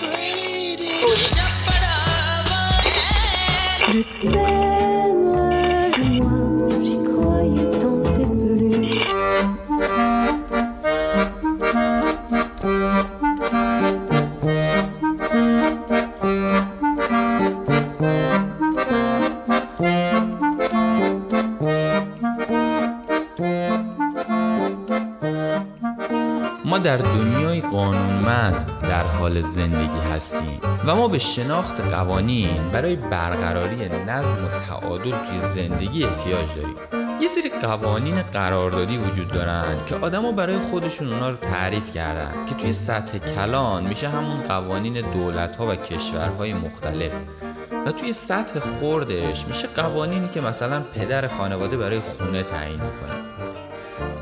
در زندگی هستیم. و ما به شناخت قوانین برای برقراری نظم و تعادل توی زندگی احتیاج داریم. یه سری قوانین قراردادی وجود دارن که آدما برای خودشون اونا رو تعریف کردن که توی سطح کلان میشه همون قوانین دولت ها و کشورهای مختلف. و توی سطح خوردش میشه قوانینی که مثلا پدر خانواده برای خونه تعیین می‌کنه.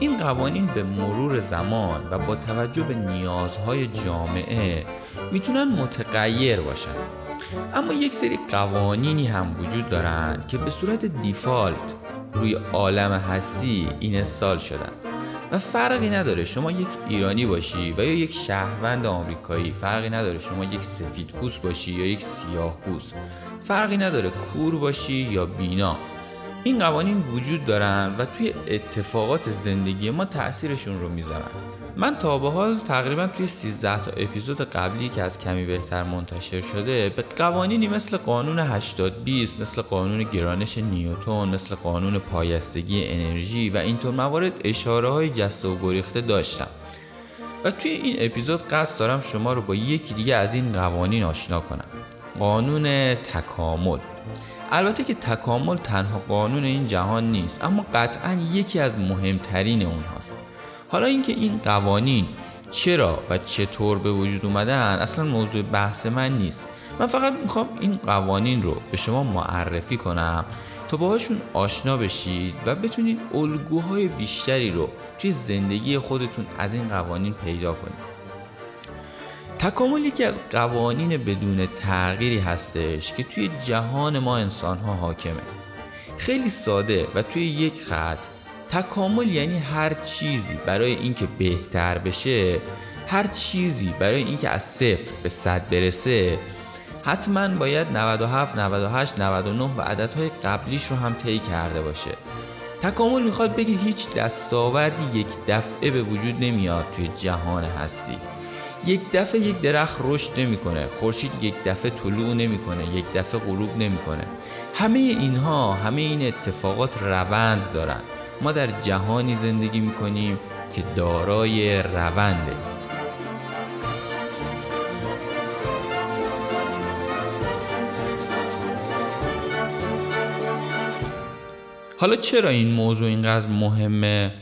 این قوانین به مرور زمان و با توجه به نیازهای جامعه می‌تونن متغیر باشن. اما یک سری قوانینی هم وجود دارن که به صورت دیفالت روی عالم هستی اینستال شدن. و فرقی نداره شما یک ایرانی باشی و یا یک شهروند آمریکایی فرقی نداره شما یک سفید پوست باشی یا یک سیاه پوست. فرقی نداره کور باشی یا بینا. این قوانین وجود دارن و توی اتفاقات زندگی ما تاثیرشون رو می‌ذارن. من تا به حال تقریبا توی 13 تا اپیزود قبلی که از کمی بهتر منتشر شده به قوانینی مثل قانون 80 20 مثل قانون گرانش نیوتون مثل قانون پایستگی انرژی و اینطور موارد اشاره های جسته و گریخته داشتم. و توی این اپیزود قصد دارم شما رو با یکی دیگه از این قوانین آشنا کنم. قانون تکامل. البته که تکامل تنها قانون این جهان نیست اما قطعا یکی از مهمترین اونهاست. حالا اینکه این قوانین چرا و چطور به وجود اومدن اصلا موضوع بحث من نیست. من فقط می‌خوام این قوانین رو به شما معرفی کنم تا باهاشون آشنا بشید و بتونید الگوهای بیشتری رو توی زندگی خودتون از این قوانین پیدا کنید. تکامل یکی از قوانین بدون تغییری هستش که توی جهان ما انسان ها حاکمه. خیلی ساده و توی یک خط تکامل یعنی هر چیزی برای اینکه بهتر بشه هر چیزی برای اینکه از صفر به صد برسه حتما باید 97 98 99 و عددهای قبلیش رو هم طی کرده باشه. تکامل می‌خواد بگه هیچ دستاوردی یک دفعه به وجود نمیاد توی جهان هستی. یک دفعه یک درخت رشد نمی‌کنه خورشید یک دفعه طلوع نمی‌کنه یک دفعه غروب نمی‌کنه. همه اینها همه این اتفاقات روند دارن. ما در جهانی زندگی می‌کنیم که دارای رونده حالا چرا این موضوع اینقدر مهمه؟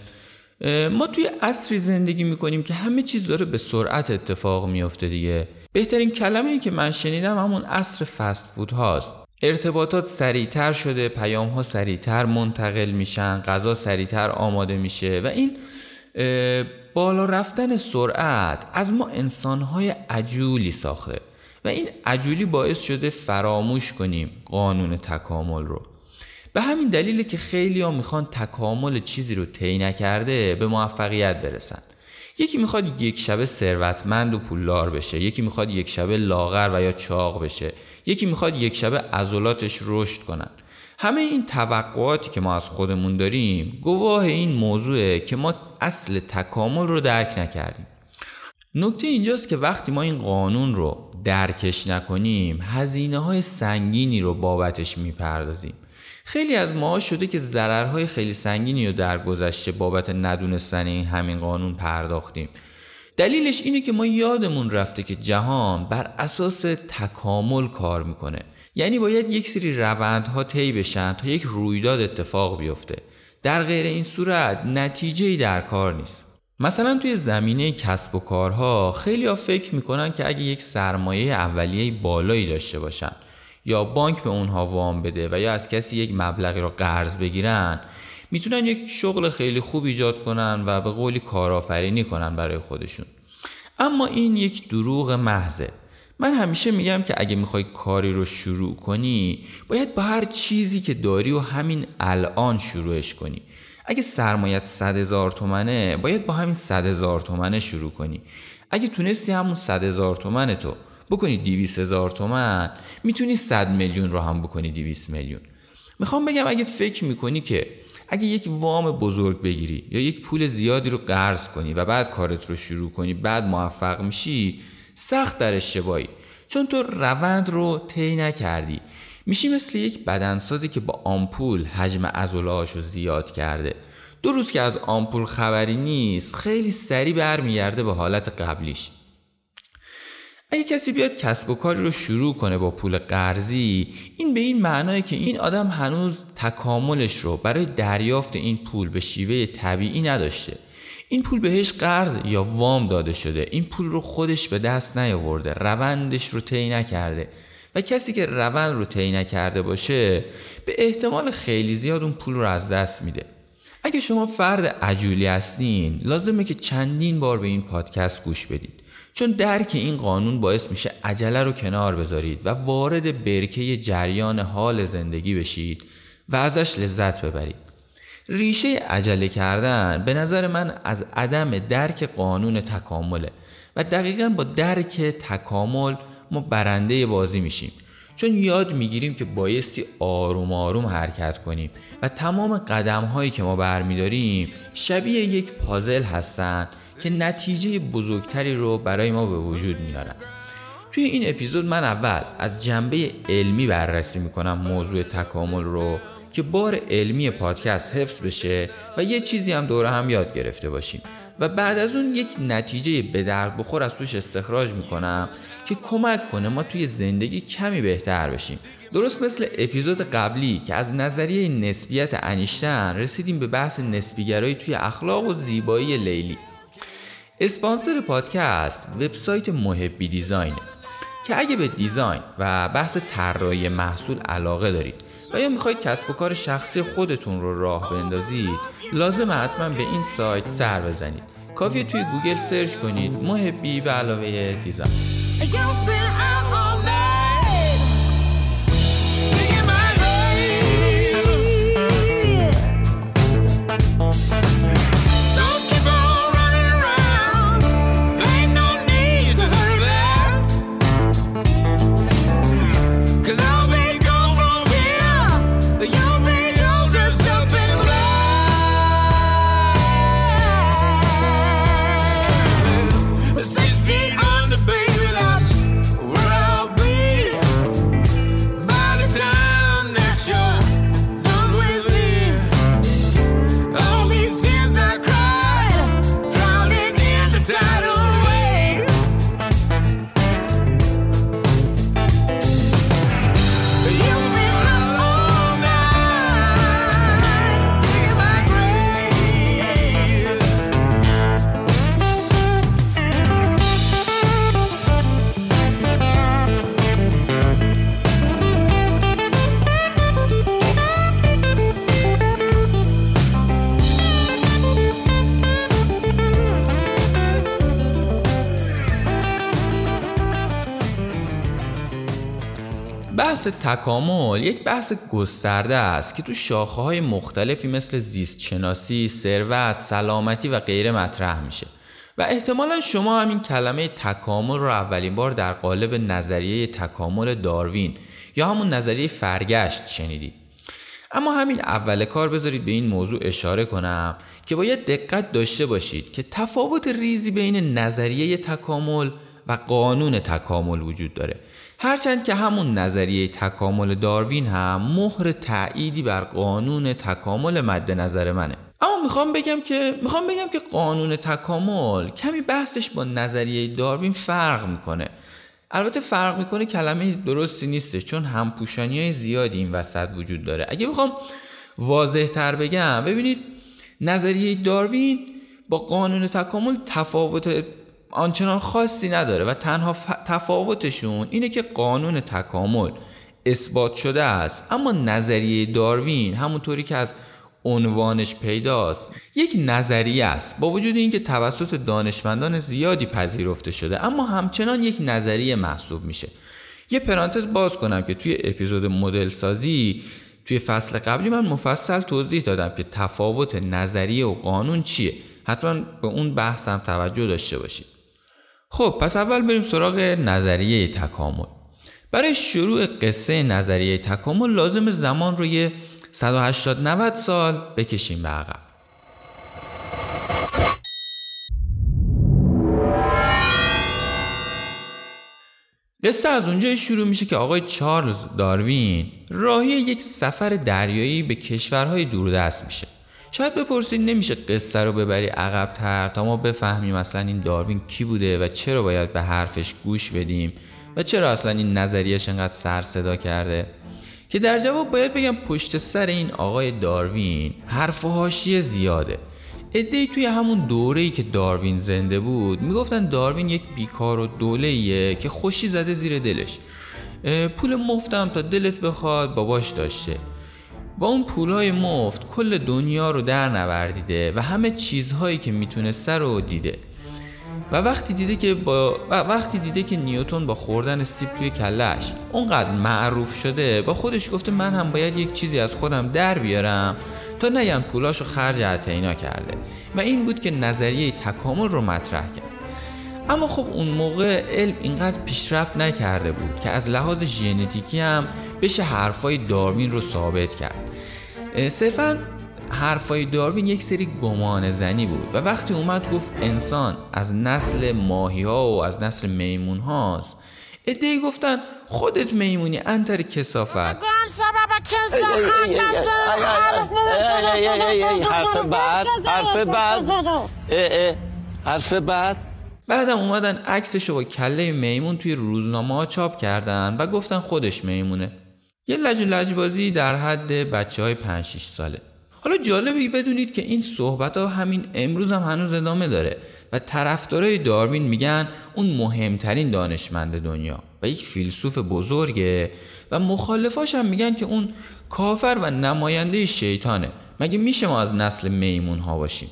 ما توی عصری زندگی می‌کنیم که همه چیز داره به سرعت اتفاق میافته دیگه. بهترین کلمه ای که من شنیدم همون عصر فست فود هاست. ارتباطات سریعتر شده پیام ها سریعتر منتقل میشن غذا سریعتر آماده میشه و این بالا رفتن سرعت از ما انسانهای عجولی ساخته و این عجولی باعث شده فراموش کنیم قانون تکامل رو. به همین دلیله که خیلی ها می‌خوان تکامل چیزی رو طی نکرده به موفقیت برسن. یکی می‌خواد یک شبه ثروتمند و پولدار بشه یکی می‌خواد یک شبه لاغر و یا چاق بشه یکی می‌خواد یک شبه عضلاتش رشد کنن. همه این توقعاتی که ما از خودمون داریم گواه این موضوعه که ما اصل تکامل رو درک نکردیم. نکته اینجاست که وقتی ما این قانون رو درکش نکنیم هزینه های سنگینی رو بابتش می‌پردازیم. خیلی از ما شده که ضررهای خیلی سنگینی رو در گذشته بابت ندونستن این همین قانون پرداختیم. دلیلش اینه که ما یادمون رفته که جهان بر اساس تکامل کار می‌کنه. یعنی باید یک سری روندها طی بشن تا یک رویداد اتفاق بیفته. در غیر این صورت نتیجه در کار نیست. مثلا توی زمینه کسب و کارها خیلی ها فکر می‌کنن که اگه یک سرمایه اولیه بالایی داشته باشن یا بانک به اونها وام بده و یا از کسی یک مبلغی رو قرض بگیرن می‌تونن یک شغل خیلی خوب ایجاد کنن و به قولی کارآفرینی کنن برای خودشون. اما این یک دروغ محضه. من همیشه میگم که اگه می‌خوای کاری رو شروع کنی باید با هر چیزی که داری و همین الان شروعش کنی. اگه سرمایت صد هزار تومنه باید با همین صد هزار تومنه شروع کنی. اگه تونستی همون صد هزار تومنه تو بکنی 200 هزار تومن. می‌تونی 100 میلیون رو هم بکنی 200 میلیون. می‌خوام بگم اگه فکر می‌کنی که اگه یک وام بزرگ بگیری یا یک پول زیادی رو قرض کنی و بعد کارت رو شروع کنی بعد موفق میشی سخت در اشتباهی. چون تو روند رو طی نکردی. میشی مثل یک بدنسازی که با آمپول حجم عضلهاش رو زیاد کرده. دو روز که از آمپول خبری نیست خیلی سریع برمیگرده به حالت قبلیش. اگه کسی بیاد کسب و کاری رو شروع کنه با پول قرضی این به این معناه که این آدم هنوز تکاملش رو برای دریافت این پول به شیوه طبیعی نداشته. این پول بهش قرض یا وام داده شده. این پول رو خودش به دست نیاورده روندش رو طی نکرده. و کسی که روند رو طی نکرده باشه به احتمال خیلی زیاد اون پول رو از دست میده. اگه شما فرد عجولی هستین لازمه که چندین بار به این پادکست گوش بدید. چون درک این قانون باعث میشه عجله رو کنار بذارید و وارد برکه جریان حال زندگی بشید و ازش لذت ببرید. ریشه عجله کردن به نظر من از عدم درک قانون تکامله و دقیقا با درک تکامل ما برنده بازی میشیم. چون یاد می‌گیریم که بایستی آروم آروم حرکت کنیم و تمام قدم هایی که ما برمیداریم شبیه یک پازل هستند که نتیجه بزرگتری رو برای ما به وجود میارن. توی این اپیزود من اول از جنبه علمی بررسی می‌کنم موضوع تکامل رو که بار علمی پادکست حفظ بشه و یه چیزی هم دوره هم یاد گرفته باشیم. و بعد از اون یک نتیجه به درد بخور از توش استخراج می‌کنم که کمک کنه ما توی زندگی کمی بهتر بشیم. درست مثل اپیزود قبلی که از نظریه نسبیت انیشتن رسیدیم به بحث نسبیگرایی توی اخلاق و زیبایی لیلی. اسپانسر پادکست وبسایت محبی دیزاینه که اگه به دیزاین و بحث طراحی محصول علاقه دارید و یا می‌خواید کسب و کار شخصی خودتون رو راه بندازید لازم حتما به این سایت سر بزنید. کافیه توی گوگل search کنید محبی به علاوه design. تکامل یک بحث گسترده است که تو شاخه های مختلفی مثل زیست شناسی، ثروت، سلامتی و غیره مطرح میشه. و احتمالا شما همین کلمه تکامل رو اولین بار در قالب نظریه تکامل داروین یا همون نظریه فرگشت شنیدید. اما همین اول کار بذارید به این موضوع اشاره کنم که باید دقت داشته باشید که تفاوت ریزی بین نظریه تکامل و قانون تکامل وجود داره. هرچند که همون نظریه تکامل داروین هم مهر تأییدی بر قانون تکامل مد نظر منه. اما می‌خوام بگم که می‌خوام بگم که قانون تکامل کمی بحثش با نظریه داروین فرق می‌کنه. البته فرق می‌کنه کلمه درستی نیستش چون همپوشانی های زیادی این وسط وجود داره. اگه بخوام واضح تر بگم ببینید نظریه داروین با قانون تکامل تفاوت آنچنان خاصی نداره و تنها تفاوتشون اینه که قانون تکامل اثبات شده است. اما نظریه داروین همونطوری که از عنوانش پیداست یک نظریه است. با وجود اینکه توسط دانشمندان زیادی پذیرفته شده اما همچنان یک نظریه محسوب میشه. یه پرانتز باز کنم که توی اپیزود مدل سازی توی فصل قبلی من مفصل توضیح دادم که تفاوت نظریه و قانون چیه. حتما به اون بحثم توجه داشته باشید. خب پس اول بریم سراغ نظریه تکامل. برای شروع قصه نظریه تکامل لازم زمان رو یه 180 90 سال بکشیم به عقب. قصه از اونجا شروع میشه که آقای چارلز داروین راهی یک سفر دریایی به کشورهای دوردست میشه. شاید بپرسید نمیشه قصه رو ببری عقبتر تا ما بفهمیم اصلا این داروین کی بوده و چرا باید به حرفش گوش بدیم و چرا اصلا این نظریش انقدر سر صدا کرده. که در جواب باید بگم پشت سر این آقای داروین حرف و حاشیه زیاده. ادهی توی همون دوره ای که داروین زنده بود می‌گفتن داروین یک بیکار و دوله که خوشی زده زیر دلش. پول مفتم تا دلت بخواد باباش داشته. با اون پولای مفت کل دنیا رو در نوردیده و همه چیزهایی که می‌تونسته رو دیده. و وقتی دیده که با وقتی دیده که نیوتون با خوردن سیب توی کلش اونقدر معروف شده با خودش گفته من هم باید یک چیزی از خودم در بیارم تا نگم پولاشو خرج اتینا کرده. و این بود که نظریه تکامل رو مطرح کرد. اما خب اون موقع علم اینقدر پیشرفت نکرده بود که از لحاظ ژنتیکی هم بشه حرفای داروین رو ثابت کرد صرفا حرفای داروین یک سری گمان زنی بود و وقتی اومد گفت انسان از نسل ماهی ها و از نسل میمون هاست ادهی گفتن خودت میمونی انتر کسافت حرف بعد حرف بعد حرف بعد بعدم اومدن عکسش با کله میمون توی روزنامه ها چاپ کردن و گفتن خودش میمونه. یه لج لجبازی در حد بچه های 5 6 ساله. حالا جالبه بدونید که این صحبت ها همین امروز هم هنوز ادامه داره و طرفدارای داروین میگن اون مهمترین دانشمند دنیا و یک فیلسوف بزرگه و مخالفاش هم میگن که اون کافر و نماینده شیطانه. مگه میشه ما از نسل میمون ها باشیم؟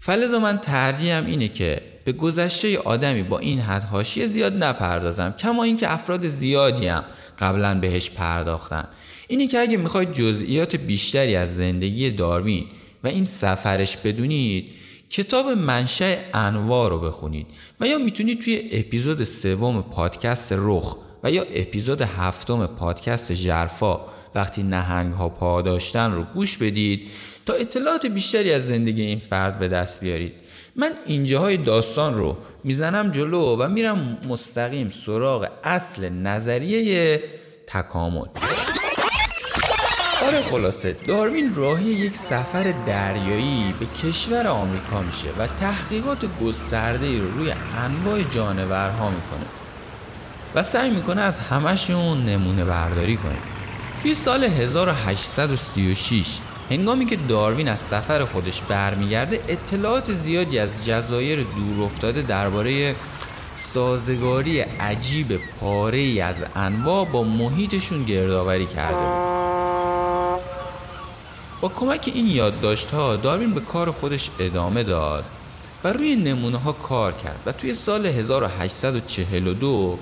فلزا من ترجیحم اینه که به گذشته آدمی با این حد زیاد نپردازم کما اینکه افراد زیادی هم قبلا بهش پرداختن. اینی که اگه می‌خواید جزئیات بیشتری از زندگی داروین و این سفرش بدونید کتاب منشأ انواع رو بخونید و یا می‌تونید توی اپیزود سوم پادکست رخ و یا اپیزود هفتم پادکست جرفا وقتی نهنگ ها پا داشتن رو گوش بدید تا اطلاعات بیشتری از زندگی این فرد به دست بیارید. من اینجاهای داستان رو می‌زنم جلو و میرم مستقیم سراغ اصل نظریه تکامل. آره خلاصه داروین راهی یک سفر دریایی به کشور آمریکا میشه و تحقیقات گسترده رو روی انواع جانورها می‌کنه و سعی می‌کنه از همشون نمونه برداری کنه. توی سال 1836 هنگامی که داروین از سفر خودش برمیگرده اطلاعات زیادی از جزایر دور افتاده درباره سازگاری عجیب پاره ای از انواع با محیطشون گردآوری کرده بود. با کمک این یادداشت ها داروین به کار خودش ادامه داد و روی نمونه ها کار کرد و توی سال 1842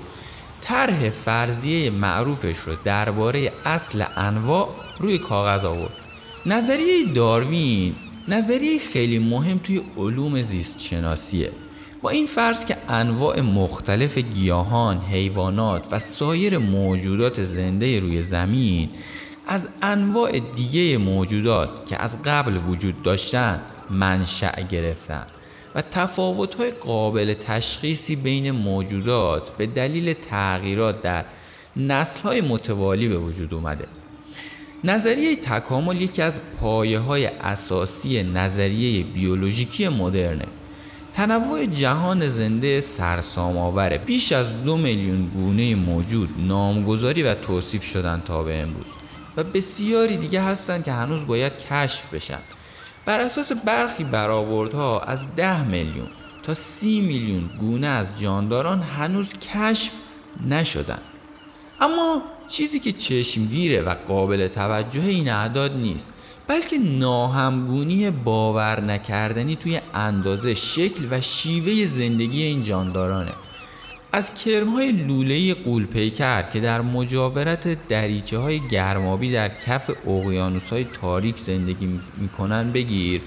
طرح فرضیه معروفش رو درباره اصل انواع روی کاغذ آورد. نظریه داروین نظریه خیلی مهم توی علوم زیست شناسیه با این فرض که انواع مختلف گیاهان، حیوانات و سایر موجودات زنده روی زمین از انواع دیگه موجودات که از قبل وجود داشتن منشأ گرفتن و تفاوت‌های قابل تشخیصی بین موجودات به دلیل تغییرات در نسل‌های متوالی به وجود اومده. نظریه تکامل یکی از پایه های اساسی نظریه بیولوژیکی مدرنه. تنوع جهان زنده سرسام آوره بیش از دو میلیون گونه موجود نامگذاری و توصیف شدن تا به امروز و بسیاری دیگه هستند که هنوز باید کشف بشن. بر اساس برخی برآوردها از ده میلیون تا سی میلیون گونه از جانداران هنوز کشف نشدن. اما چیزی که چشمگیره و قابل توجه این اعداد نیست بلکه ناهمگونی باور نکردنی توی اندازه شکل و شیوه زندگی این جاندارانه. از کرمهای لوله قولپیکر که در مجاورت دریچه های گرمابی در کف اقیانوس های تاریک زندگی می‌کنن بگیر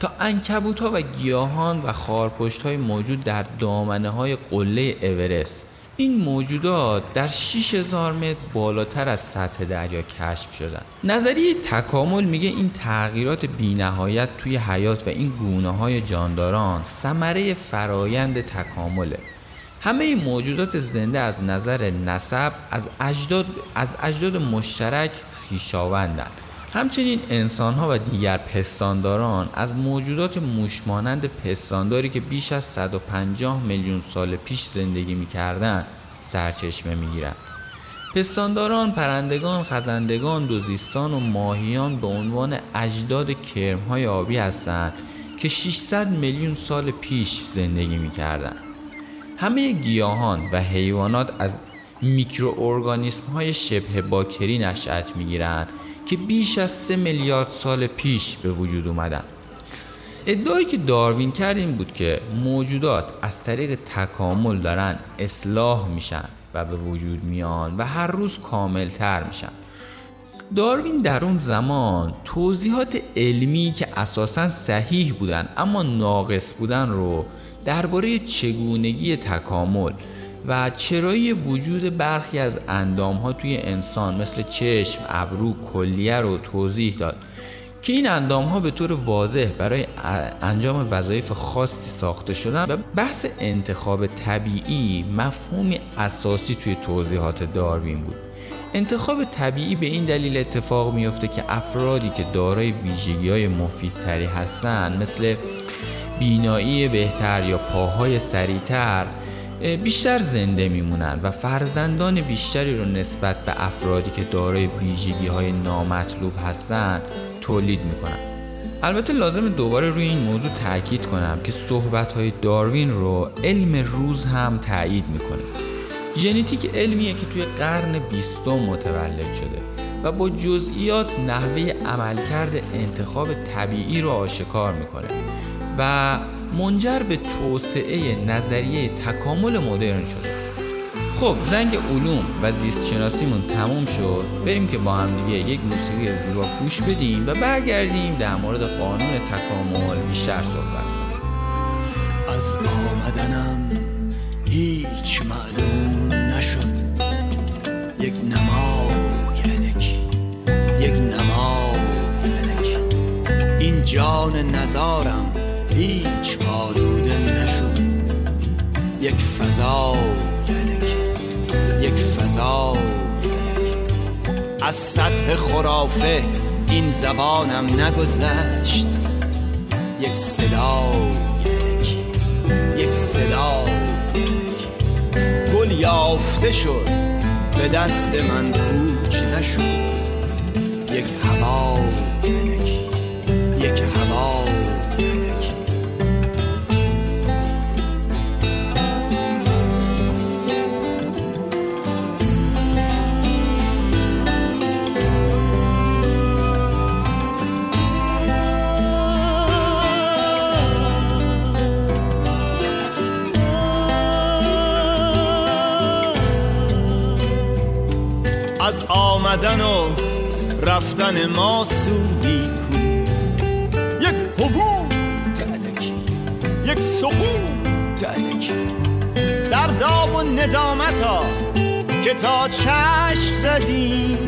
تا انکبوت ها و گیاهان و خارپشت های موجود در دامنه های قله اورست. این موجودات در 6000 متر بالاتر از سطح دریا کشف شدن. نظریه تکامل میگه این تغییرات بینهایت توی حیات و این گونه های جانداران ثمره فرایند تکامله. همه موجودات زنده از نظر نسب از اجداد, از اجداد مشترک خیشاوندند همچنین انسان ها و دیگر پستانداران از موجودات موشمانند پستانداری که بیش از 150 میلیون سال پیش زندگی می‌کردند سرچشمه می‌گیرند پستانداران، پرندگان، خزندگان، دوزیستان و ماهیان به عنوان اجداد کرمهای آبی هستند که 600 میلیون سال پیش زندگی می‌کردند. همه گیاهان و حیوانات از میکروارگانیسم های شبه باکری نشأت می‌گیرند که بیش از سه میلیارد سال پیش به وجود اومدن. ادعایی که داروین کرد این بود که موجودات از طریق تکامل دارن اصلاح میشن و به وجود میان و هر روز کاملتر میشن. داروین در اون زمان توضیحات علمی که اساسا صحیح بودن اما ناقص بودن رو درباره چگونگی تکامل و چرایی وجود برخی از اندام ها توی انسان مثل چشم، ابرو، کلیه رو توضیح داد که این اندام ها به طور واضح برای انجام وظایف خاصی ساخته شدن و بحث انتخاب طبیعی مفهومی اساسی توی توضیحات داروین بود. انتخاب طبیعی به این دلیل اتفاق میفته که افرادی که دارای ویژگی های مفیدتری هستند مثل بینایی بهتر یا پاهای سریعتر بیشتر زنده میمونن و فرزندان بیشتری رو نسبت به افرادی که دارای ویژگی های نامطلوب هستن تولید می‌کنن. البته لازم دوباره روی این موضوع تاکید کنم که صحبت های داروین رو علم روز هم تایید می‌کنه. ژنتیک علمیه که توی قرن بیستم متولد شده و با جزئیات نحوه عملکرد انتخاب طبیعی رو آشکار می‌کنه و منجر به توسعه نظریه تکامل مدرن شده خب زنگ علوم و زیست شناسیمون تموم شد. بریم که با هم دیگه یک موسیقی زیبا گوش بدیم و برگردیم در مورد قانون تکامل بیشتر صحبت کنیم. از آمدنم هیچ معلوم نشد. یک نما یک نما این جان نزارم هیچ پالوده نشد. یک فضا یک فضا. از سطح خرافه این زبانم نگذشت. یک صدا. یک صدا. گل یافته شد به دست من کوچ نشد. یک هوا. آمدن و رفتن ما سودی کو یک حبوب تعنکی یک سقوط تعنکی در داغ و ندامت ها که تا چشم زدی.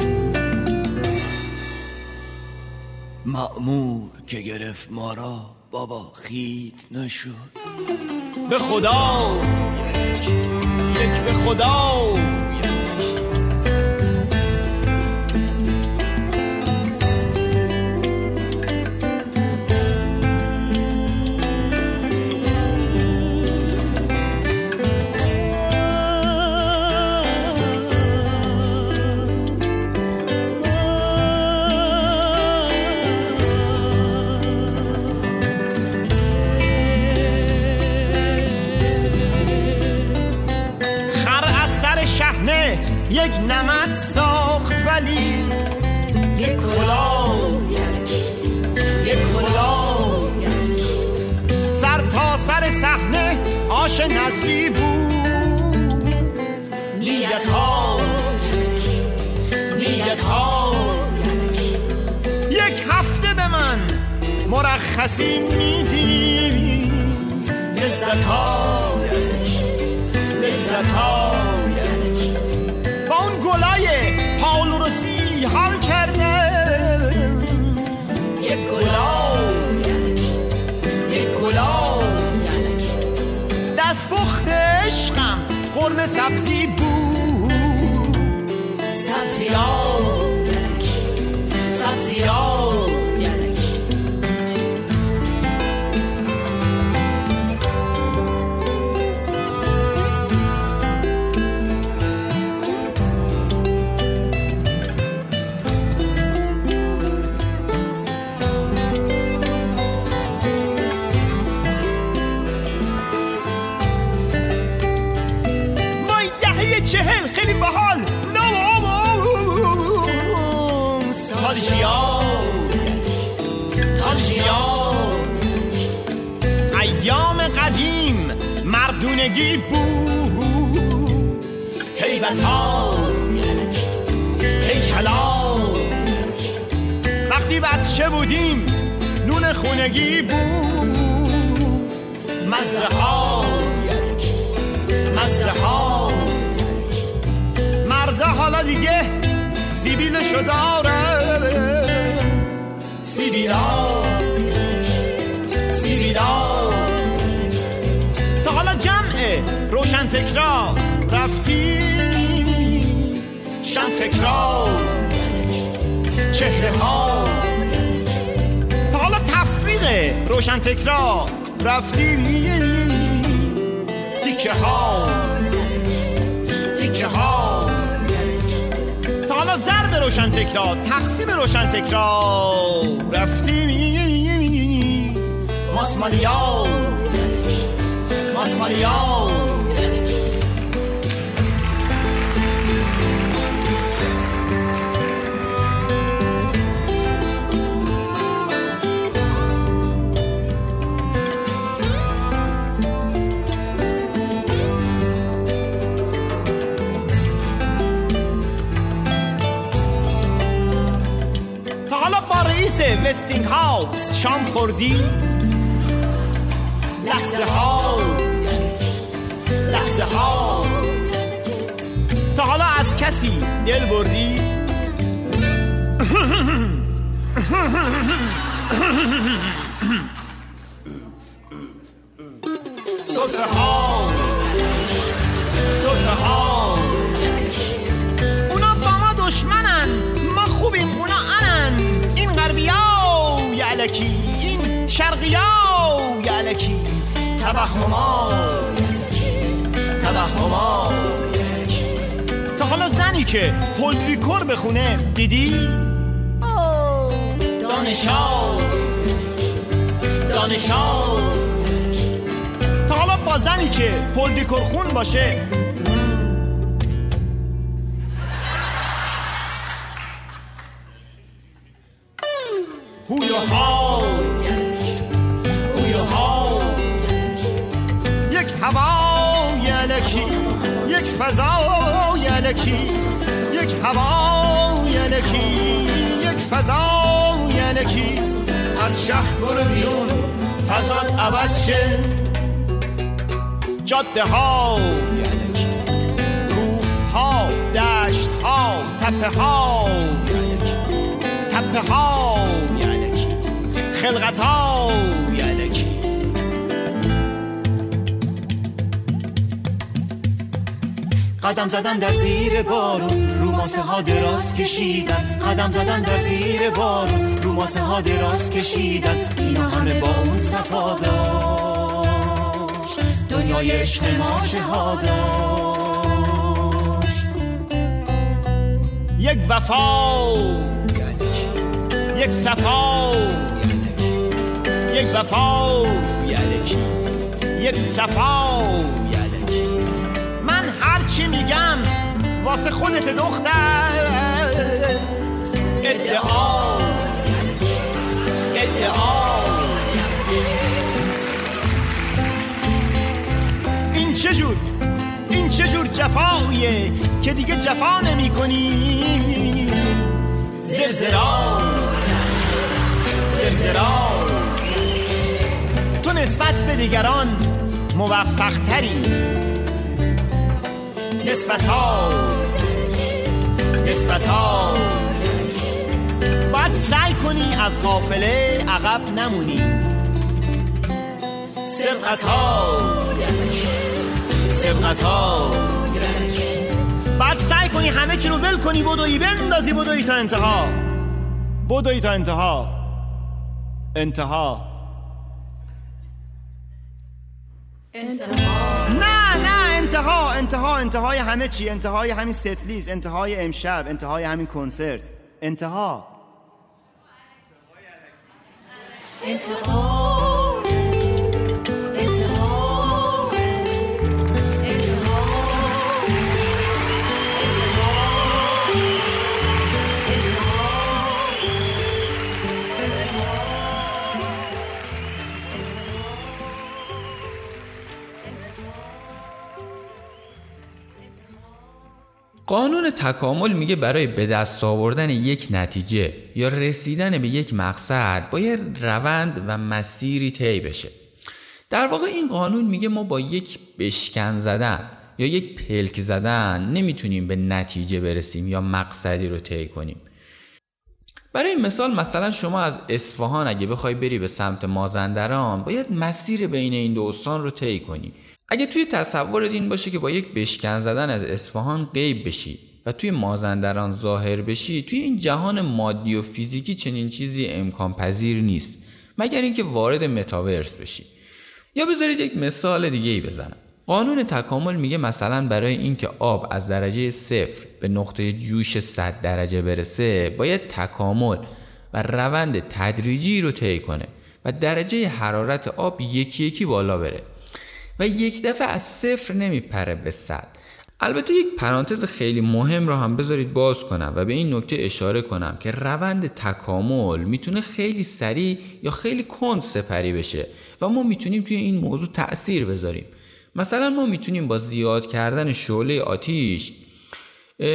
معمور که گرفت ما را بابا خید نشد. به خدا یک به خدا. نفسی میدی لذت ها لذت ها با اون گلای پاولو روسی حال کرده. یک گلای یک گلای دست بخت عشقم قرم سبزی بود. سبزی ها مردونگی بود؟ هیبت ها هیکلا وقتی بچه بودیم نون خونگی بود. مزه ها مزه ها مرده حالا دیگه سیبیلشو سیبیلا سیبیلا روشن فکرا رفتی شن فکرا چهره ها تا حالا تفریق روشن فکرا رفتی تیکه ها تیکه ها تا حالا ضرب روشن فکرا تقسیم روشن فکرا رفتی ماسمالیا ماسمالیا وستینگ هاوس شام خوردی؟ لحظه ها لحظه ها تا حالا از کسی دل بردی؟ شرقی ها یعلکی توهما توهما تا حالا زنی که پولریکور بخونه دیدی؟ دانشا دانشا تا حالا با زنی که پولریکور خون باشه یلکی یک هوا یلکی یک فضا یلکی از شهر برو بیرون فضات عوض شه. جاده ها یلکی کوه ها دشت ها تپه ها یلکی تپه ها یلکی خلقت ها قدم زدن در زیر بارون رو ماسه ها دراز کشیدن. قدم زدن در زیر بارون رو ماسه ها دراز کشیدن. اینا همه با اون صفا داشت. دنیای عشق ما ها داشت. یک وفا یک صفا یک وفا یک صفا. چی میگم؟ واسه خودت دختر. ادعا. ادعا. این چه جور این چه جور جفاییه که دیگه جفا نمی کنی زرزرا. زرزرا نسبت به دیگران موفق تری نسبت ها نسبت ها باید سعی کنی از قافله عقب نمونی. سبقت ها سبقت ها بعد سعی کنی همه چی رو ول کنی بدوی بندازی بدوی تا انتها. بدوی تا انتها. انتها. انتها. نه نه انتها انتها انتهای همه چی انتهای همین ستلیز انتهای امشب انتهای همین کنسرت. انتها. انتها. قانون تکامل میگه برای به دست آوردن یک نتیجه یا رسیدن به یک مقصد باید روند و مسیری طی بشه. در واقع این قانون میگه ما با یک بشکن زدن یا یک پلک زدن نمی‌تونیم به نتیجه برسیم یا مقصدی رو طی کنیم. برای مثال مثلا شما از اصفهان اگه بخوای بری به سمت مازندران باید مسیر بین این دو استان رو طی کنی. اگه توی تصورت این باشه که با یک بشکن زدن از اصفهان غیب بشی و توی مازندران ظاهر بشی توی این جهان مادی و فیزیکی چنین چیزی امکان پذیر نیست مگر اینکه وارد متاورس بشی. یا بذارید یک مثال دیگه ای بزنم. قانون تکامل میگه مثلا برای اینکه آب از درجه صفر به نقطه جوش 100 درجه برسه باید تکامل و روند تدریجی رو طی کنه و درجه حرارت آب یکی یکی بالا بره. و یک دفعه از صفر نمیپره به صد. البته یک پرانتز خیلی مهم رو هم بذارید باز کنم و به این نکته اشاره کنم که روند تکامل می‌تونه خیلی سریع یا خیلی کند سپری بشه و ما می‌تونیم توی این موضوع تأثیر بذاریم. مثلا ما می‌تونیم با زیاد کردن شعله آتیش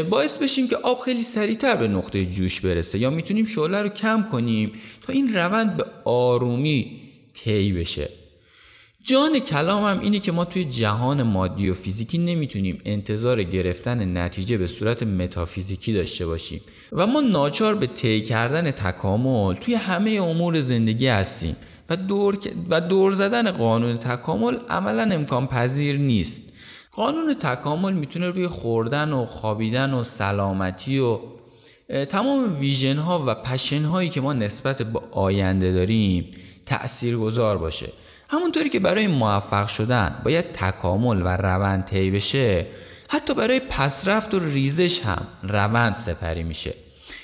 باعث بشیم که آب خیلی سریعتر به نقطه جوش برسه یا می‌تونیم شعله رو کم کنیم تا این روند به آرومی طی بشه. جان کلامم اینه که ما توی جهان مادی و فیزیکی نمی‌تونیم انتظار گرفتن نتیجه به صورت متافیزیکی داشته باشیم. و ما ناچار به طی کردن تکامل توی همه امور زندگی هستیم. و دور, و دور زدن قانون تکامل عملا امکان پذیر نیست. قانون تکامل می‌تونه روی خوردن و خوابیدن و سلامتی و تمام ویژن ها و پشن هایی که ما نسبت به آینده داریم تأثیر گذار باشه. همونطوری که برای موفق شدن باید تکامل و روند طی بشه حتی برای پسرفت و ریزش هم روند سپری میشه.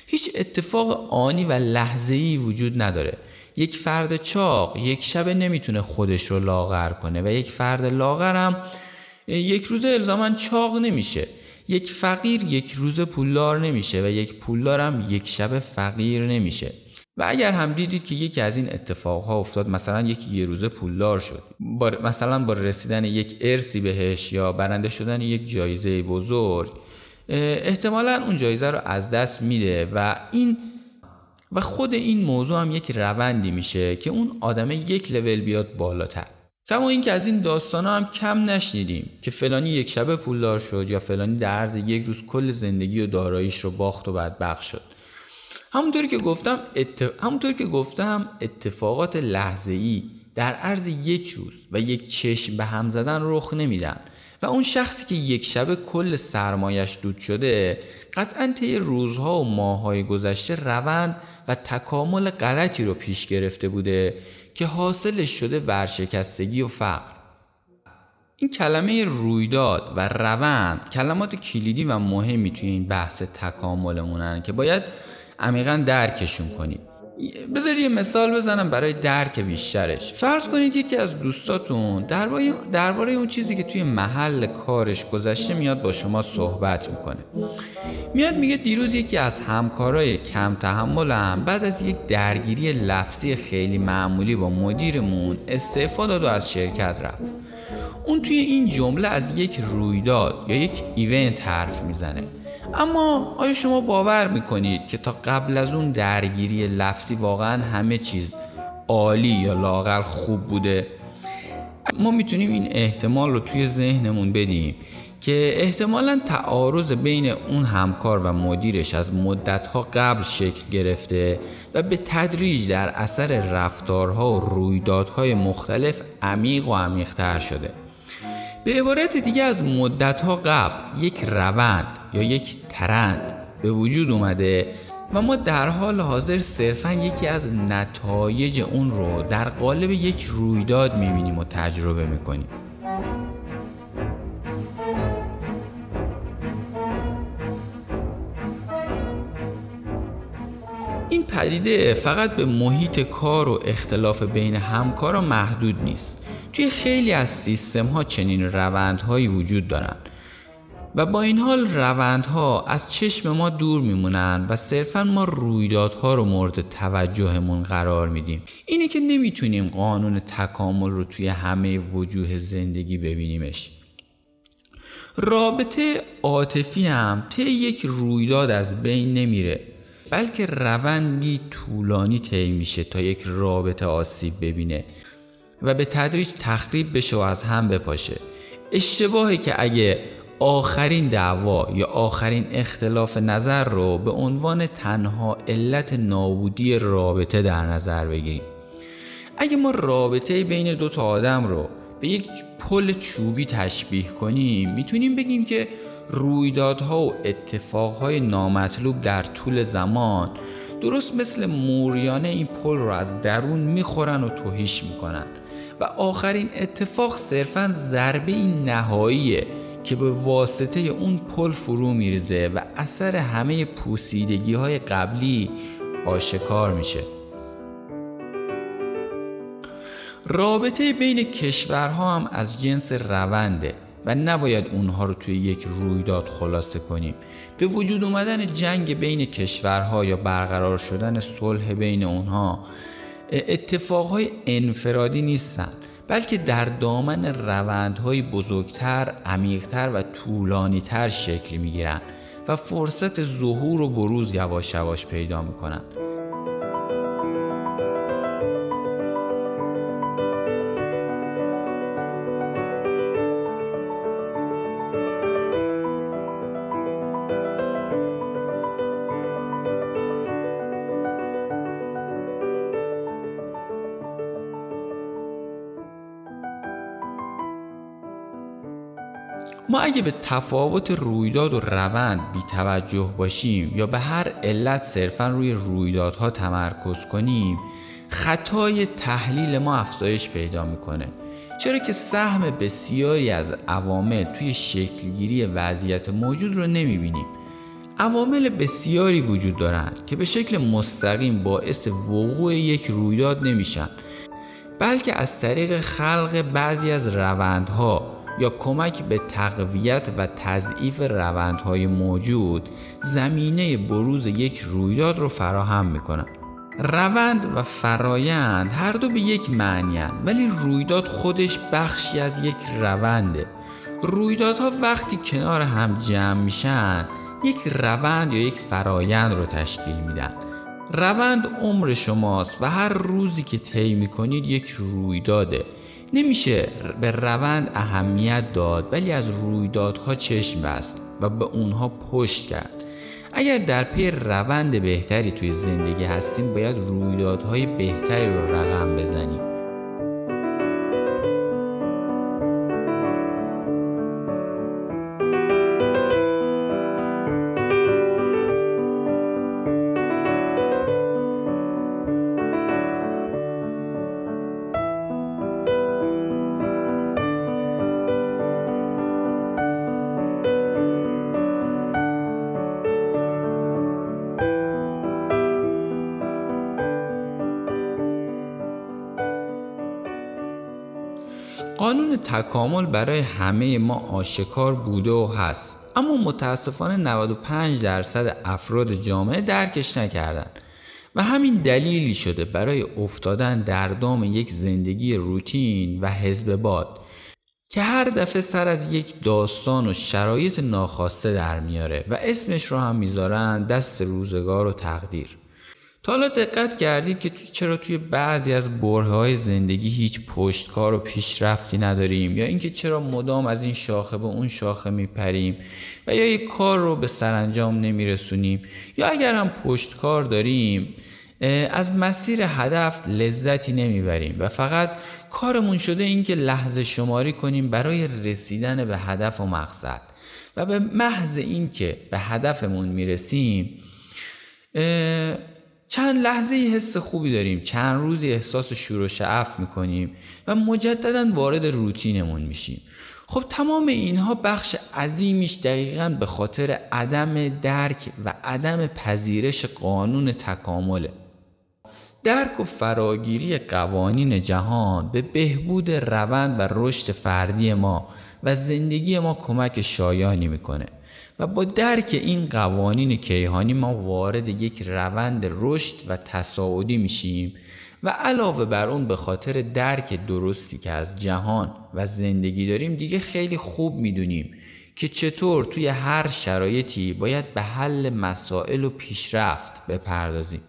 هیچ اتفاق آنی و لحظه‌ای وجود نداره. یک فرد چاق یک شب نمی‌تونه خودش رو لاغر کنه و یک فرد لاغر هم یک روز الزاما چاق نمیشه. یک فقیر یک روز پولدار نمیشه و یک پولدار هم یک شب فقیر نمیشه. و اگر هم دیدید که یکی از این اتفاقها افتاد مثلا یکی یه روزه پولدار شد. با مثلا با رسیدن یک ارسی بهش یا برنده شدن یک جایزه بزرگ احتمالا اون جایزه رو از دست میده و این و خود این موضوع هم یک روندی میشه که اون آدمه یک لول بیاد بالاتر. کما اینکه از این داستان هم کم نشنیدیم که فلانی یک شبه پولدار شد یا فلانی در عرض یک روز کل زندگی و داراییش رو باخت و بدبخت شد. همونطوری که گفتم همونطوری که گفتم اتفاقات لحظه ای در عرض یک روز و یک چشم به هم زدن رخ نمیدن. و اون شخصی که یک شبه کل سرمایش دود شده قطعا طی روزها و ماههای گذشته روند و تکامل غلطی رو پیش گرفته بوده که حاصلش شده ورشکستگی و فقر. این کلمه رویداد و روند کلمات کلیدی و مهمی توی این بحث تکاملمونن که باید عمیقا درکشون کنید بذار یه مثال بزنم برای درک بیشترش. فرض کنید یکی از دوستاتون درباره درباره اون چیزی که توی محل کارش گذشته میاد با شما صحبت می‌کنه. میاد میگه دیروز یکی از همکارای کم تحملم بعد از یک درگیری لفظی خیلی معمولی با مدیرمون استعفا داد و از شرکت رفت. اون توی این جمله از یک رویداد یا یک ایونت حرف می‌زنه. اما آیا شما باور می‌کنید که تا قبل از اون درگیری لفظی واقعا همه چیز عالی یا لاقل خوب بوده؟ ما می‌تونیم این احتمال رو توی ذهنمون بدیم که احتمالا تعارض بین اون همکار و مدیرش از مدتها قبل شکل گرفته و به تدریج در اثر رفتارها و رویدادهای مختلف عمیق و عمیقتر شده. به عبارت دیگه از مدتها قبل یک روند یا یک ترند به وجود اومده و ما در حال حاضر صرفا یکی از نتایج اون رو در قالب یک رویداد می‌بینیم و تجربه می‌کنیم. این پدیده فقط به محیط کار و اختلاف بین همکارا محدود نیست. توی خیلی از سیستم ها چنین روندهایی وجود دارند و با این حال روندها از چشم ما دور میمونن و صرفا ما رویدادها رو مورد توجهمون قرار میدیم. اینه که نمی‌تونیم قانون تکامل رو توی همه وجوه زندگی ببینیمش. رابطه عاطفی هم طی یک رویداد از بین نمیره بلکه روندی طولانی طی میشه تا یک رابطه آسیب ببینه و به تدریج تخریب بشه و از هم بپاشه. اشتباهی که اگه آخرین دعوا یا آخرین اختلاف نظر رو به عنوان تنها علت نابودی رابطه در نظر بگیریم. اگه ما رابطه بین دو تا آدم رو به یک پل چوبی تشبیه کنیم می‌تونیم بگیم که رویدادها و اتفاقهای نامطلوب در طول زمان درست مثل موریانه این پل رو از درون می‌خورن و توهیش می‌کنن. و آخرین اتفاق صرفا ضربه نهاییه که به واسطه اون پل فرو میریزه و اثر همه پوسیدگی های قبلی آشکار میشه. رابطه بین کشورها هم از جنس رونده و نباید اونها رو توی یک رویداد خلاصه کنیم. به وجود اومدن جنگ بین کشورها یا برقرار شدن صلح بین اونها اتفاقهای انفرادی نیستن. بلکه در دامن روندهای بزرگتر، عمیقتر و طولانیتر شکل می‌گیرند و فرصت ظهور و بروز یواش یواش پیدا می‌کنند. اگه به تفاوت رویداد و روند بی توجه باشیم یا به هر علت صرفا روی رویدادها تمرکز کنیم خطای تحلیل ما افزایش پیدا می‌کنه. چرا که سهم بسیاری از عوامل توی شکلگیری وضعیت موجود رو نمی‌بینیم. عوامل بسیاری وجود دارند که به شکل مستقیم باعث وقوع یک رویداد نمیشن بلکه از طریق خلق بعضی از روندها یا کمک به تقویت و تضعیف روندهای موجود زمینه بروز یک رویداد رو فراهم می‌کنن روند و فرایند هر دو به یک معنی ولی رویداد خودش بخشی از یک رونده. رویدادها وقتی کنار هم جمع میشن یک روند یا یک فرایند رو تشکیل میدن. روند عمر شماست و هر روزی که طی می‌کنید یک رویداده. نمیشه به روند اهمیت داد ولی از رویدادها چشم بست و به اونها پشت کرد. اگر در پی روند بهتری توی زندگی هستیم باید رویدادهای بهتری رو رقم بزنیم. تکامل برای همه ما آشکار بوده و هست. اما متاسفانه 95 درصد افراد جامعه درکش نکردن. و همین دلیلی شده برای افتادن در دام یک زندگی روتین و حزب باد که هر دفعه سر از یک داستان و شرایط ناخواسته در میاره و اسمش رو هم می‌ذارن دست روزگار و تقدیر. تا حالا دقت کردید که تو چرا توی بعضی از بره های زندگی هیچ پشتکار و پیشرفتی نداریم؟ یا اینکه چرا مدام از این شاخه به اون شاخه میپریم؟ و یا یک کار رو به سرانجام نمیرسونیم؟ یا اگر هم پشتکار داریم از مسیر هدف لذتی نمی‌بریم و فقط کارمون شده اینکه لحظه شماری کنیم برای رسیدن به هدف و مقصد. و به محض اینکه به هدفمون می‌رسیم چند لحظه حس خوبی داریم چند روزی احساس شور و شعف می‌کنیم و مجددا وارد روتینمون میشیم. خب تمام اینها بخش عظیمیش دقیقا به خاطر عدم درک و عدم پذیرش قانون تکامله. درک و فراگیری قوانین جهان به بهبود روند و رشد فردی ما و زندگی ما کمک شایانی می‌کنه. و با درک این قوانین کیهانی ما وارد یک روند رشد و تصاعدی میشیم و علاوه بر اون به خاطر درک درستی که از جهان و زندگی داریم دیگه خیلی خوب می‌دونیم که چطور توی هر شرایطی باید به حل مسائل و پیشرفت بپردازیم.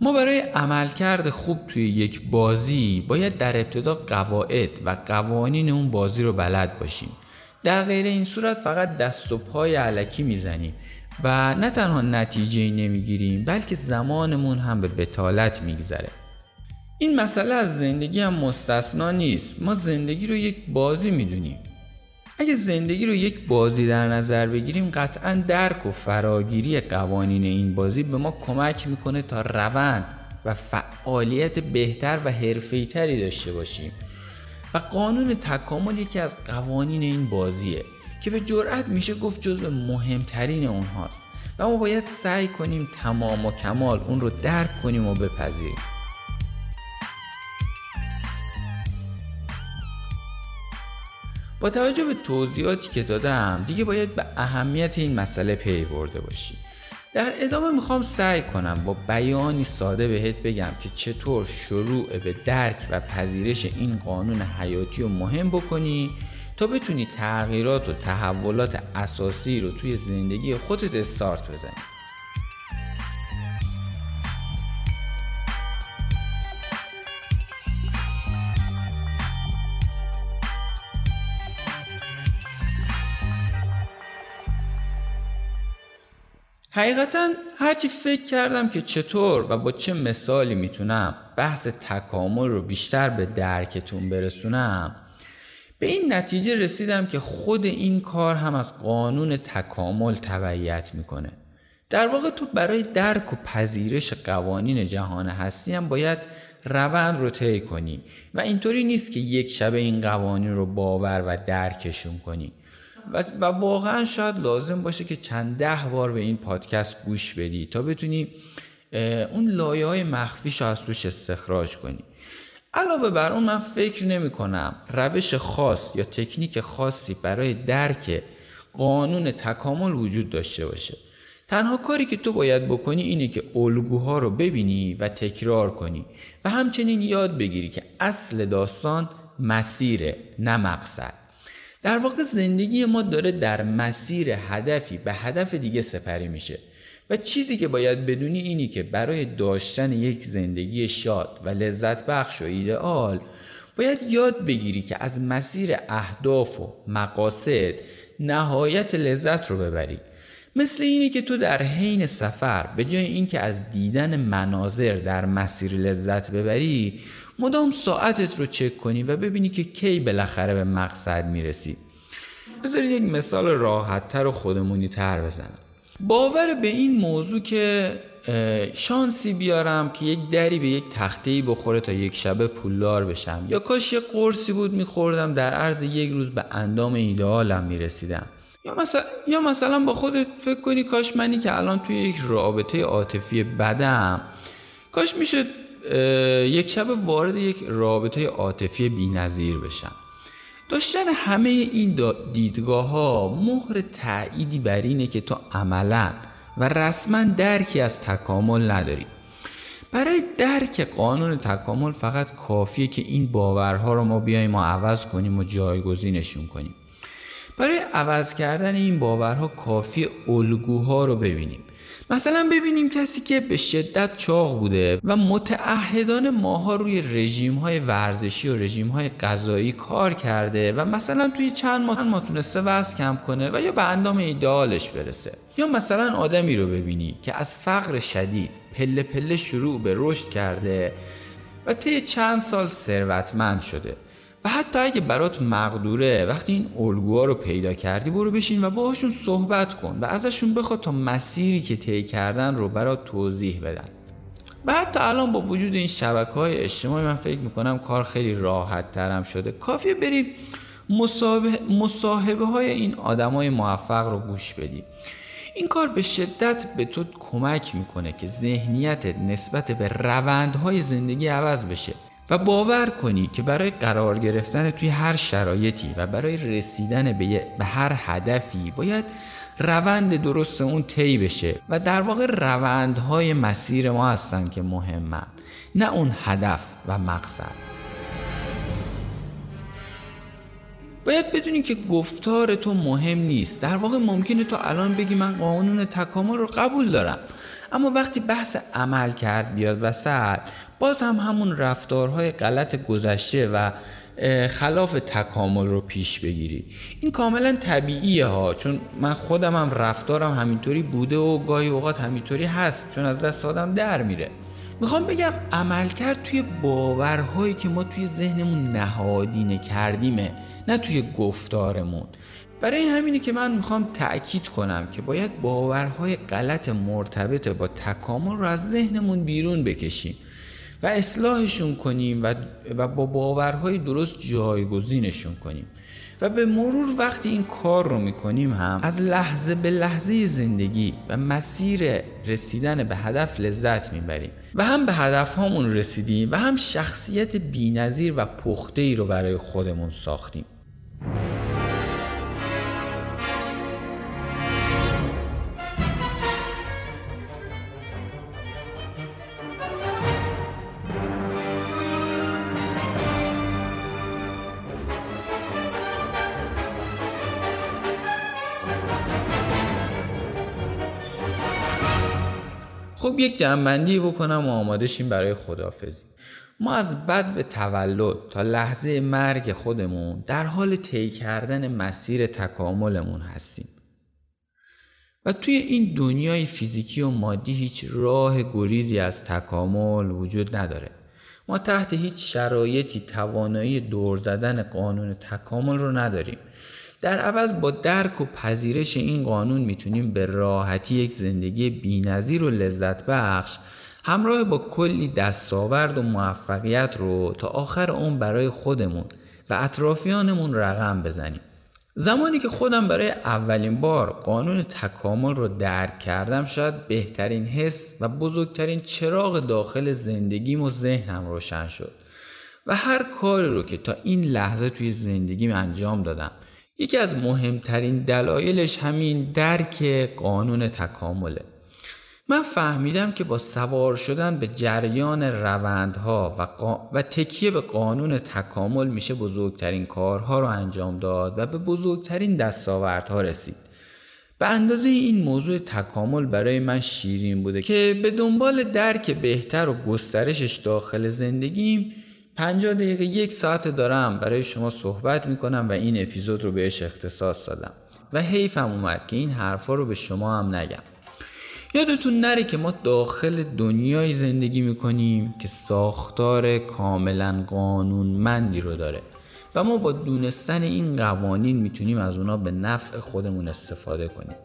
ما برای عملکرد خوب توی یک بازی باید در ابتدا قواعد و قوانین اون بازی رو بلد باشیم. در غیر این صورت فقط دست و پای علکی می‌زنیم و نه تنها نتیجه نمی‌گیریم بلکه زمانمون هم به بتالت میگذره. این مسئله از زندگی هم مستثنا نیست. ما زندگی رو یک بازی می‌دونیم. اگه زندگی رو یک بازی در نظر بگیریم قطعا درک و فراگیری قوانین این بازی به ما کمک می‌کنه تا روند و فعالیت بهتر و حرفه‌ای‌تری داشته باشیم. و قانون تکامل یکی از قوانین این بازیه که به جرأت میشه گفت جزو مهمترین اونهاست. و ما باید سعی کنیم تمام و کمال اون رو درک کنیم و بپذیریم. با توجه به توضیحاتی که دادم دیگه باید به اهمیت این مسئله پی برده باشی. در ادامه می‌خوام سعی کنم با بیانی ساده بهت بگم که چطور شروع به درک و پذیرش این قانون حیاتی رو مهم بکنی تا بتونی تغییرات و تحولات اساسی رو توی زندگی خودت استارت بزنی. حقیقتا هرچی فکر کردم که چطور و با چه مثالی می‌تونم بحث تکامل رو بیشتر به درکتون برسونم به این نتیجه رسیدم که خود این کار هم از قانون تکامل تبعیت می‌کنه. در واقع تو برای درک و پذیرش قوانین جهان هستی هم باید روند رو طی کنی و اینطوری نیست که یک شب این قوانین رو باور و درکشون کنی. و واقعا شاید لازم باشه که چند ده بار به این پادکست گوش بدی تا بتونی اون لایه های مخفیش از توش استخراج کنی. علاوه بر اون من فکر نمی کنم روش خاص یا تکنیک خاصی برای درک قانون تکامل وجود داشته باشه. تنها کاری که تو باید بکنی اینه که الگوها رو ببینی و تکرار کنی و همچنین یاد بگیری که اصل داستان مسیره نه مقصد. در واقع زندگی ما داره در مسیر هدفی به هدف دیگه سپری میشه. و چیزی که باید بدونی اینی که برای داشتن یک زندگی شاد و لذت بخش و ایدئال باید یاد بگیری که از مسیر اهداف و مقاصد نهایت لذت رو ببری. مثل اینی که تو در حین سفر به جای اینکه از دیدن مناظر در مسیر لذت ببری مدام ساعتت رو چک کنی و ببینی که کی بالاخره به مقصد می‌رسی. بذارید یک مثال راحتتر و خودمونی تر بزنم. باور به این موضوع که شانسی بیارم که یک دری به یک تخته بخوره تا یک شبه پولدار بشم. یا کاش یک قرصی بود میخوردم در عرض یک روز به اندام ایدئالم می‌رسیدم. یا مثلا یا مثلا با خودت فکر کنی کاش منی که الان توی یک رابطه عاطفی بدم. کاش میشه یک شب وارد یک رابطه عاطفی بی‌نظیر بشم. داشتن همه این دیدگاه ها مهر تأییدی بر اینه که تو عملا و رسما درکی از تکامل نداری. برای درک قانون تکامل فقط کافیه که این باورها رو ما بیایم و عوض کنیم و جایگزینشون کنیم. برای عوض کردن این باورها کافی الگوها رو ببینیم. مثلا ببینیم کسی که به شدت چاق بوده و متعهدان ماها روی رژیم های ورزشی و رژیم های غذایی کار کرده و مثلا توی چند ماه ما تونسته وزن کم کنه و یا به اندام ایدئالش برسه. یا مثلا آدمی رو ببینی که از فقر شدید پله پله شروع به رشد کرده و طی چند سال ثروتمند شده. و حتی اگه برات مقدوره وقتی این الگوها رو پیدا کردی برو بشین و باهاشون صحبت کن و ازشون بخواد تا مسیری که طی کردن رو برات توضیح بدن. و حتی الان با وجود این شبکه های اجتماعی من فکر می‌کنم کار خیلی راحت ترم شده. کافیه بریم مصاحبه, های این آدم های موفق رو گوش بدیم. این کار به شدت به تو کمک می‌کنه که ذهنیتت نسبت به روندهای زندگی عوض بشه. و باور کنی که برای قرار گرفتن توی هر شرایطی و برای رسیدن به, به هر هدفی باید روند درست اون طی بشه. و در واقع روندهای مسیر ما هستن که مهمن نه اون هدف و مقصد. باید بدونی که گفتار تو مهم نیست. در واقع ممکنه تو الان بگی من قانون تکامل رو قبول دارم. اما وقتی بحث عمل کرد بیاد وسط باز هم همون رفتارهای غلط گذشته و خلاف تکامل رو پیش بگیری. این کاملا طبیعیه ها چون من خودم هم رفتارم همینطوری بوده و گاهی اوقات همینطوری هست چون از دست آدم در میره. می‌خوام بگم عملکرد توی باورهایی که ما توی ذهنمون نهادینه کردیمه نه توی گفتارمون. برای همینه که من می‌خوام تأکید کنم که باید باورهای غلط مرتبط با تکامل رو از ذهنمون بیرون بکشیم و اصلاحشون کنیم و, و با باورهای درست جایگزینشون کنیم. و به مرور وقتی این کار رو می‌کنیم هم از لحظه به لحظه زندگی و مسیر رسیدن به هدف لذت می‌بریم. و هم به هدف هامون رسیدیم و هم شخصیت بینظیر و پخته ای رو برای خودمون ساختیم. یک جنبندی بکنم و آماده شیم برای خدافزی ما از بد به تولد تا لحظه مرگ خودمون در حال طی کردن مسیر تکاملمون هستیم. و توی این دنیای فیزیکی و مادی هیچ راه گریزی از تکامل وجود نداره. ما تحت هیچ شرایطی توانایی دور زدن قانون تکامل رو نداریم. در عوض با درک و پذیرش این قانون می‌تونیم به راحتی یک زندگی بینظیر و لذت بخش همراه با کلی دستاورد و موفقیت رو تا آخر اون برای خودمون و اطرافیانمون رقم بزنیم. زمانی که خودم برای اولین بار قانون تکامل رو درک کردم شاید بهترین حس و بزرگترین چراغ داخل زندگیم و ذهنم روشن شد و هر کاری رو که تا این لحظه توی زندگیم انجام دادم. یکی از مهمترین دلایلش همین درک قانون تکامله. من فهمیدم که با سوار شدن به جریان روندها و, قا... و تکیه به قانون تکامل میشه بزرگترین کارها رو انجام داد و به بزرگترین دستاوردها رسید. به اندازه این موضوع تکامل برای من شیرین بوده که به دنبال درک بهتر و گسترشش داخل زندگیم 50 دقیقه یک ساعت دارم برای شما صحبت می‌کنم و این اپیزود رو بهش اختصاص دادم. و حیفم اومد که این حرفا رو به شما هم نگم. یادتون نره که ما داخل دنیای زندگی می‌کنیم که ساختار کاملا قانونمندی رو داره. و ما با دونستن این قوانین می‌تونیم از اونا به نفع خودمون استفاده کنیم.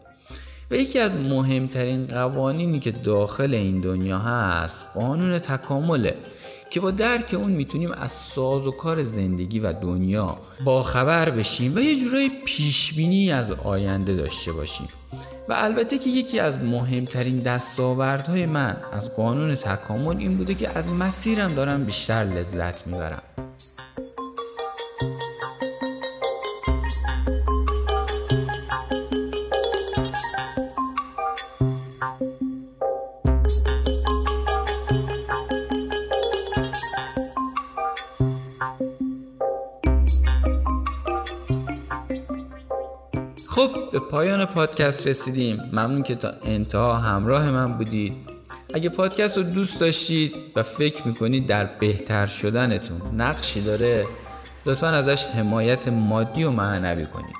و یکی از مهمترین قوانینی که داخل این دنیا هست قانون تکامله. که با درک اون می‌تونیم از ساز و کار زندگی و دنیا با خبر بشیم و یه جورایی پیشبینی از آینده داشته باشیم. و البته که یکی از مهمترین دستاوردهای من از قانون تکامل این بوده که از مسیرم دارم بیشتر لذت می‌برم. به پایان پادکست رسیدیم. ممنون که تا انتها همراه من بودید. اگه پادکست رو دوست داشتید و فکر می‌کنید در بهتر شدنتون نقشی داره لطفا ازش حمایت مادی و معنوی کنید.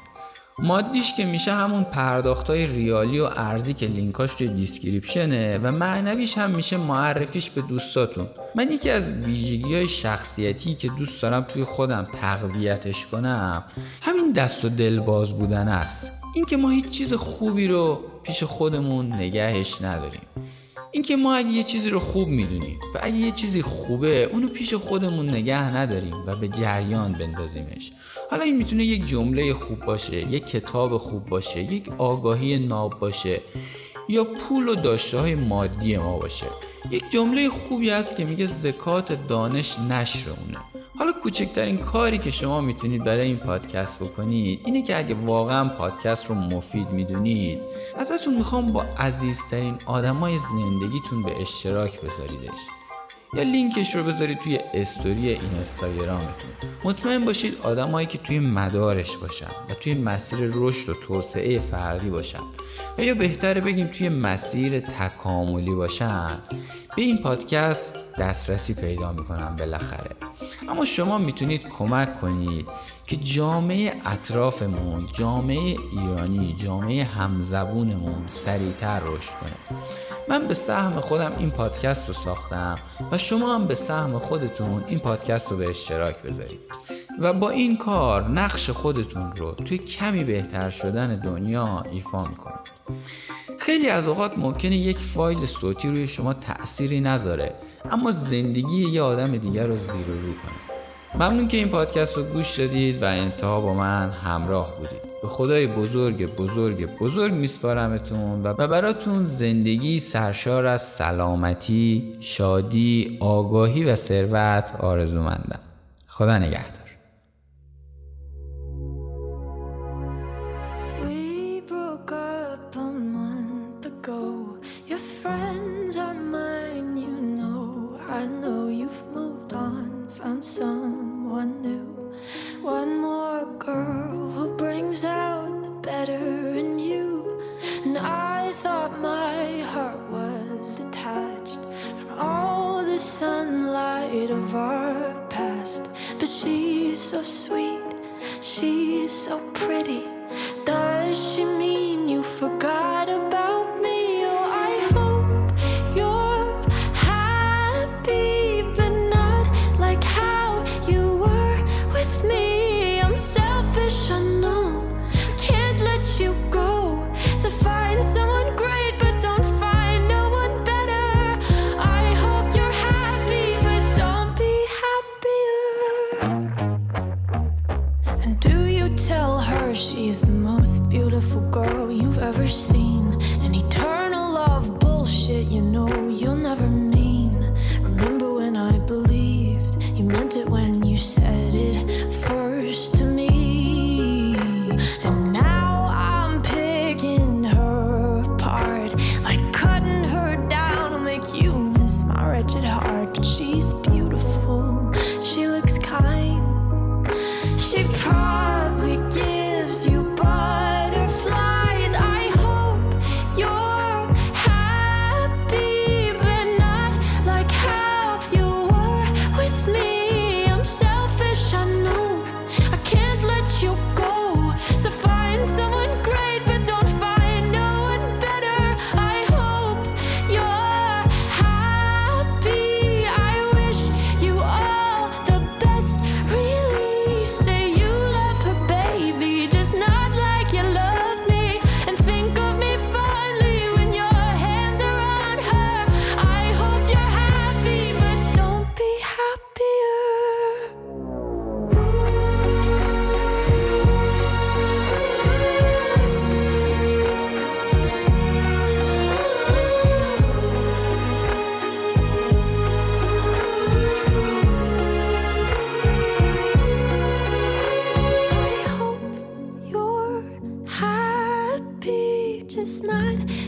مادیش که میشه همون پرداخت های ریالی و ارزی که لینکاش توی description ه و معنویش هم میشه معرفیش به دوستاتون. من یکی از ویژگی های شخصیتی که دوست دارم توی خودم تقویتش کنم همین دست و دل باز بودن است. اینکه ما هیچ چیز خوبی رو پیش خودمون نگهش نداریم. اینکه ما اگه یه چیزی رو خوب می‌دونیم و اگه یه چیزی خوبه اونو پیش خودمون نگه نداریم و به جریان بندازیمش. حالا این می‌تونه یک جمله خوب باشه یک کتاب خوب باشه یک آگاهی ناب باشه یا پول و داشته های مادی ما باشه. یک جمله خوبی هست که میگه زکات دانش نشرمونه حالا کوچکترین کاری که شما می‌تونید برای این پادکست بکنید اینه که اگه واقعا پادکست رو مفید می‌دونید ازتون می‌خوام با عزیزترین آدمای زندگیتون به اشتراک بذاریدش. یا لینکش رو بذارید توی استوری این اینستاگرامتون. مطمئن باشید آدمایی که توی مدارش باشن و توی مسیر رشد و توسعه فردی باشن و یا بهتره بگیم توی مسیر تکاملی باشن به این پادکست دسترسی پیدا می‌کنن بالاخره. اما شما می‌تونید کمک کنید که جامعه اطرافمون جامعه ایرانی جامعه همزبونمون سریعتر رشد کنه. من به سهم خودم این پادکست رو ساختم و شما هم به سهم خودتون این پادکست رو به اشتراک بذارید. و با این کار نقش خودتون رو توی کمی بهتر شدن دنیا ایفا می‌کنید. خیلی از اوقات ممکنه یک فایل صوتی روی شما تأثیری نذاره. اما زندگی یه آدم دیگر رو زیر و رو کنه. ممنون که این پادکست رو گوش دادید و انتها با من همراه بودید. به خدای بزرگ بزرگ بزرگ میسپارمتون و براتون زندگی سرشار از سلامتی، شادی، آگاهی و ثروت آرزومندم. خدا نگهدار.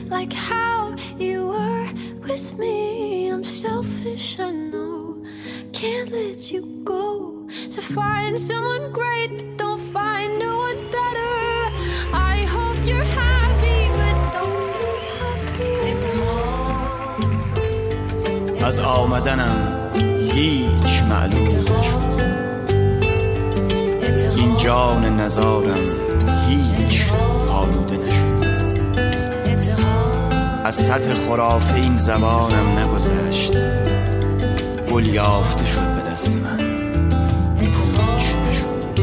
like how you were with me. I'm selfish, I know. Can't let you go. So find someone great, but don't find no one better. I hope you're happy, but don't be happy It's all. از آمدنم هیچ معلوم نشد این جان نزارم از سطح خرافه این زبانم نگذشت. گل یافته شد به دست من. پوچ نشد.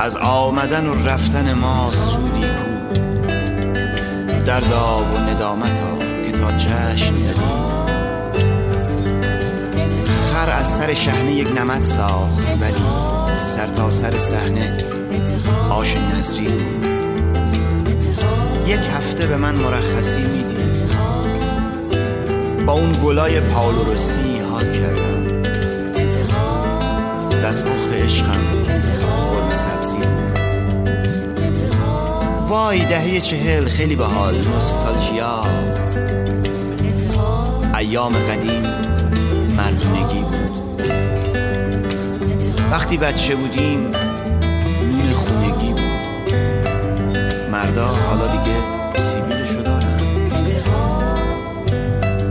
از آمدن و رفتن ما سودی کو. دردا و ندامتا که تا چشم زدی خر از سر شهنه یک نمد ساخت ولی سر تا سر صحنه آش نظری بود. یک هفته به من مرخصی می‌دید با اون گلای پاولو روسی حال کردم. دستپخت عشقم گرم سبزی وای دهه چهل خیلی حال نوستالژیا. ایام قدیم مردونگی بود. وقتی بچه بودیم مردا حالا دیگه سیبیلشو دارن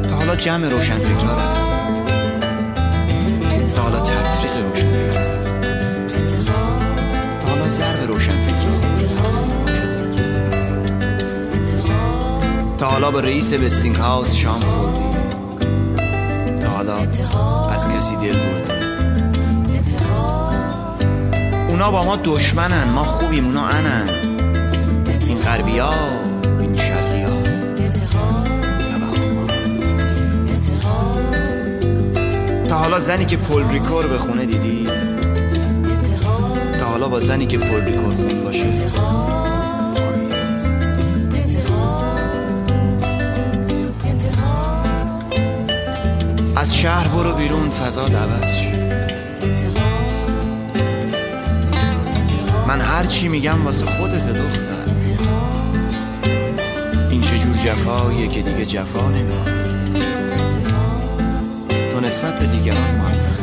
تا حالا جمع روشن فکرها تا حالا تفریق روشن رفت. تا حالا ضرب روشن تا حالا با رئیس وستینگ هاوس شام خوردی. تا حالا از کسی دل بردی. اونا با ما دشمنن ما خوبیم اونا انن. غربی ها این شرقی ها تا حالا زنی که پل ریکور به خونه دیدی؟ تا حالا با زنی که پل ریکور خون باشه؟ از شهر برو بیرون فضا عوض شد من هر چی میگم واسه خودت دختر. جفاییه که دیگه جفا نمی‌کنه. تو نسبت به دیگران مایتخته